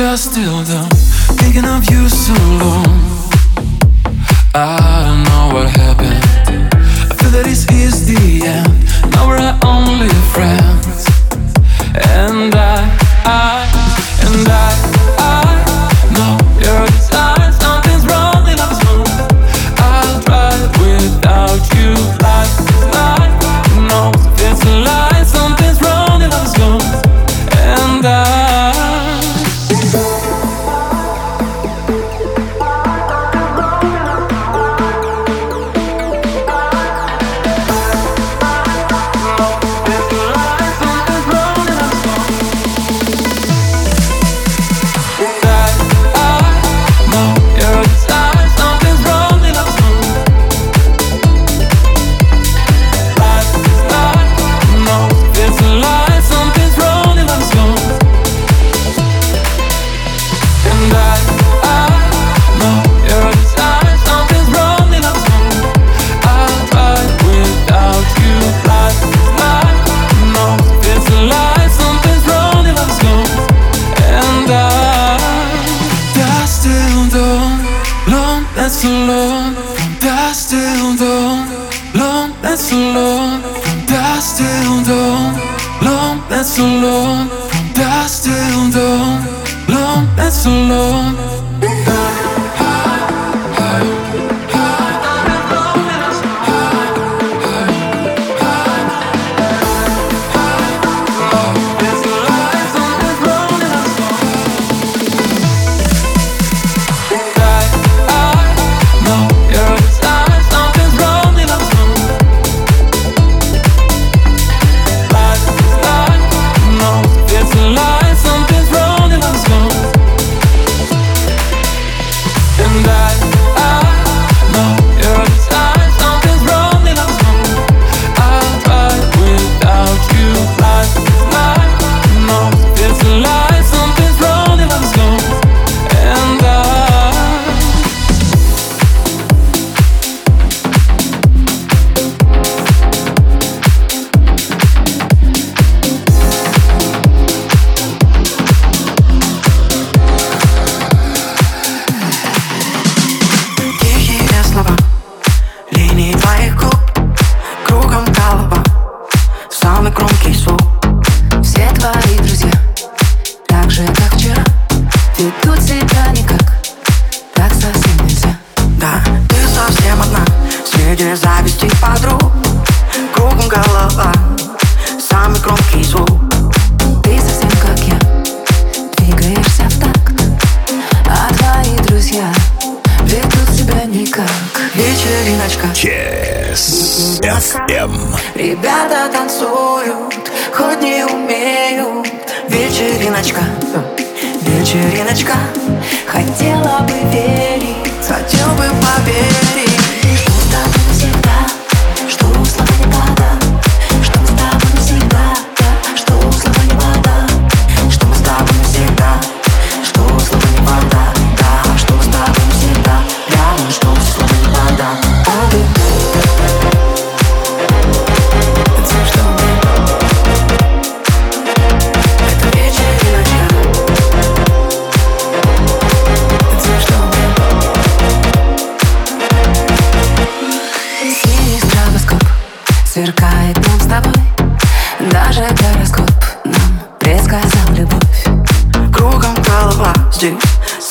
I still the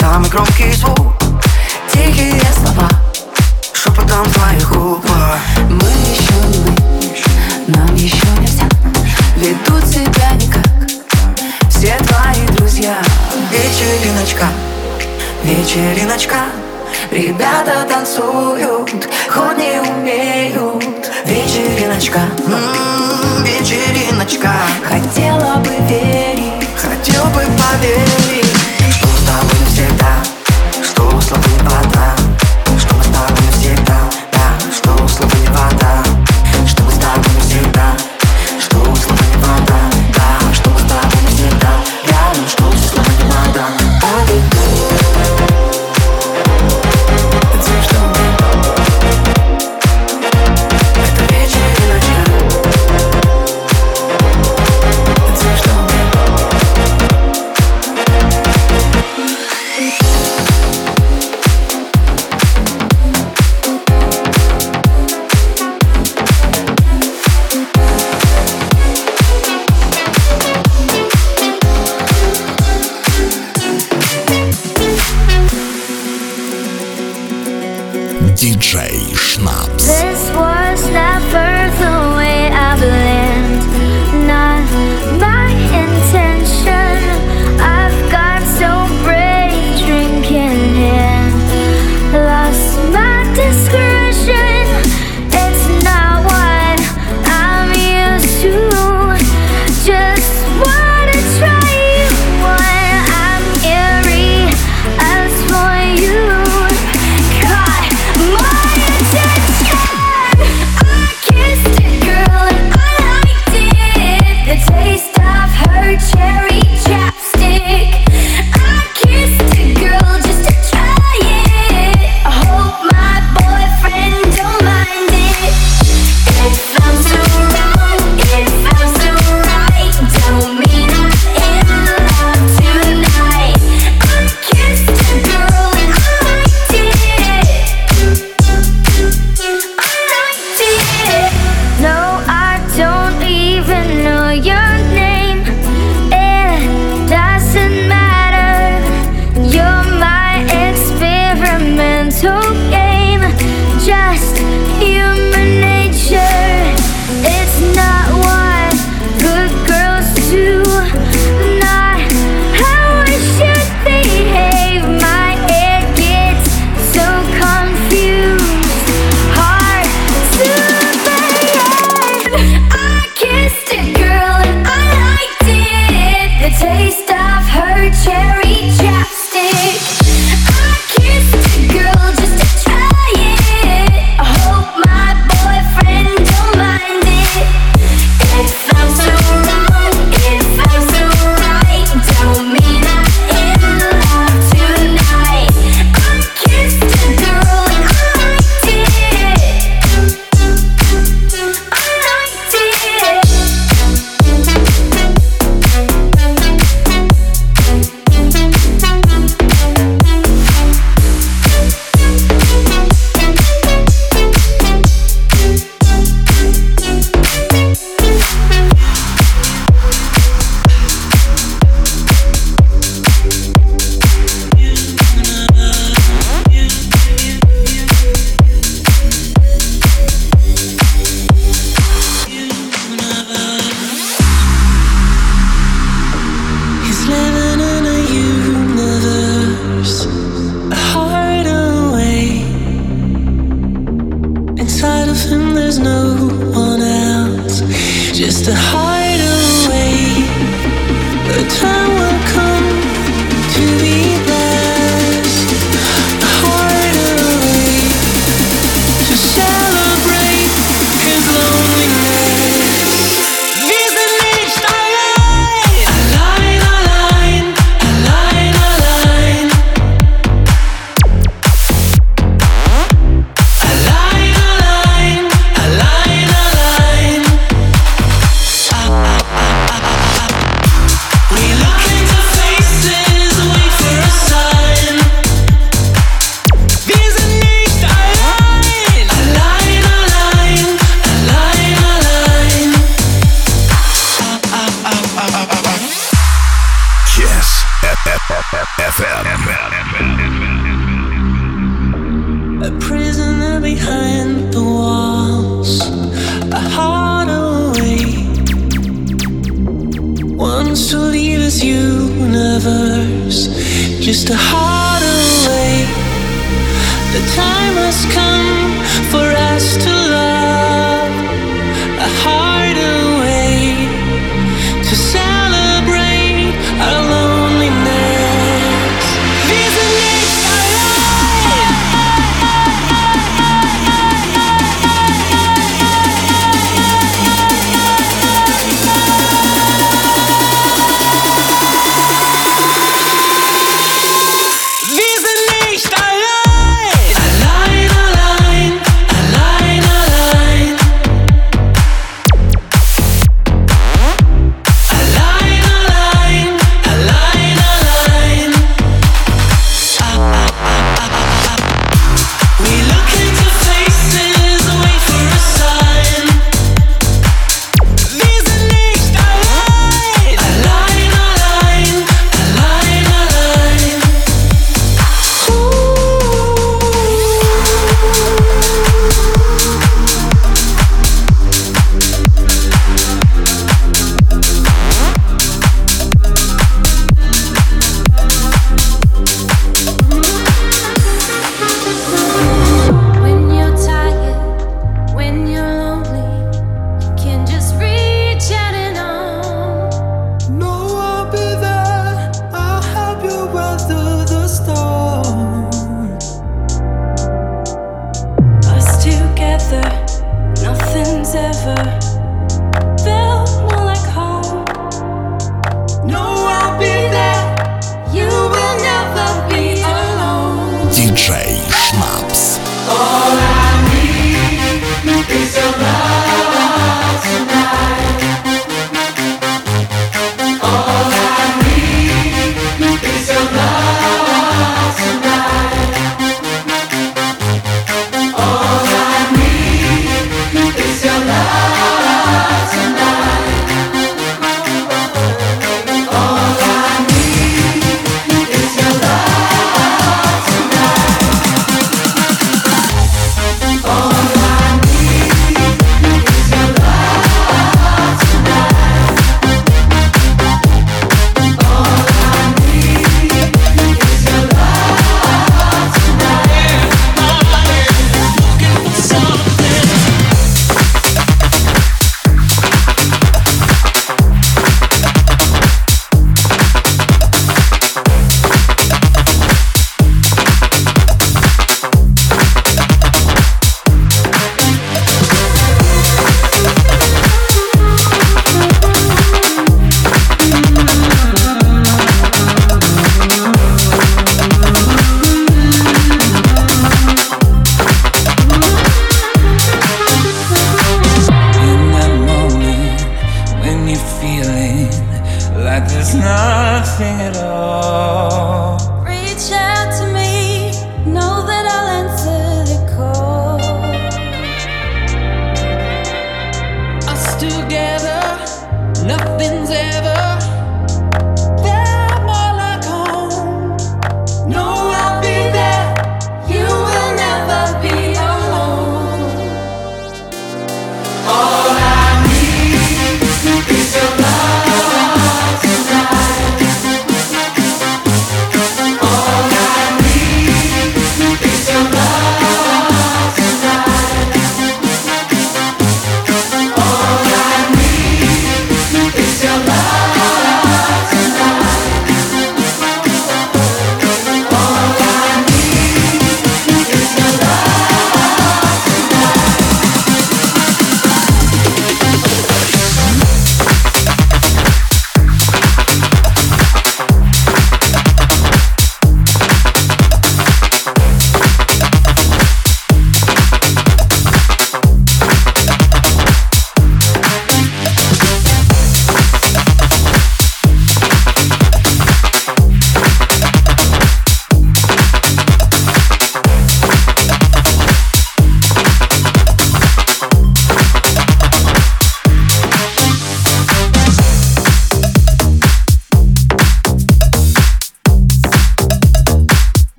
Самый громкий звук. Тихие слова Шепотом твоих губ Мы еще не мы Нам еще нельзя. Ведут себя никак Все твои друзья. Вечериночка Вечериночка. Ребята танцуют, ход не умеют. Вечериночка, м-м, вечериночка. Хотела бы верить, хотел бы поверить.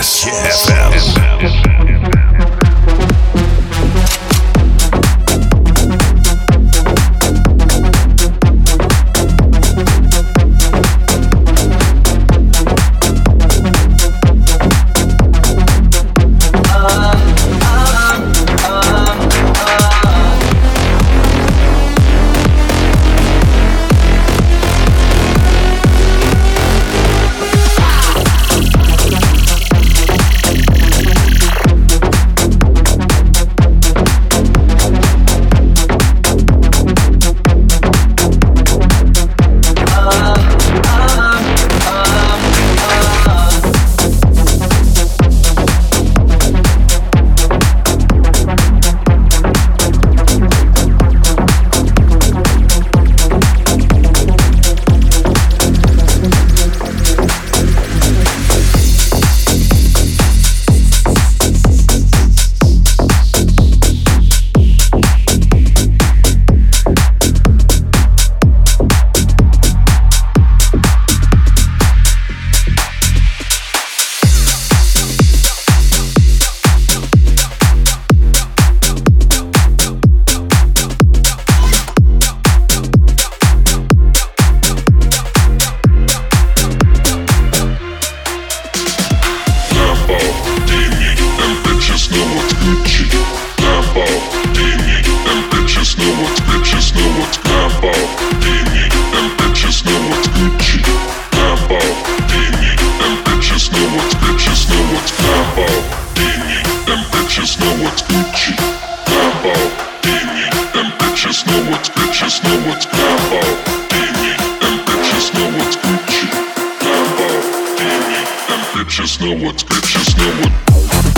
Yes. bitches know what, bitches know what.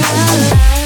la la la.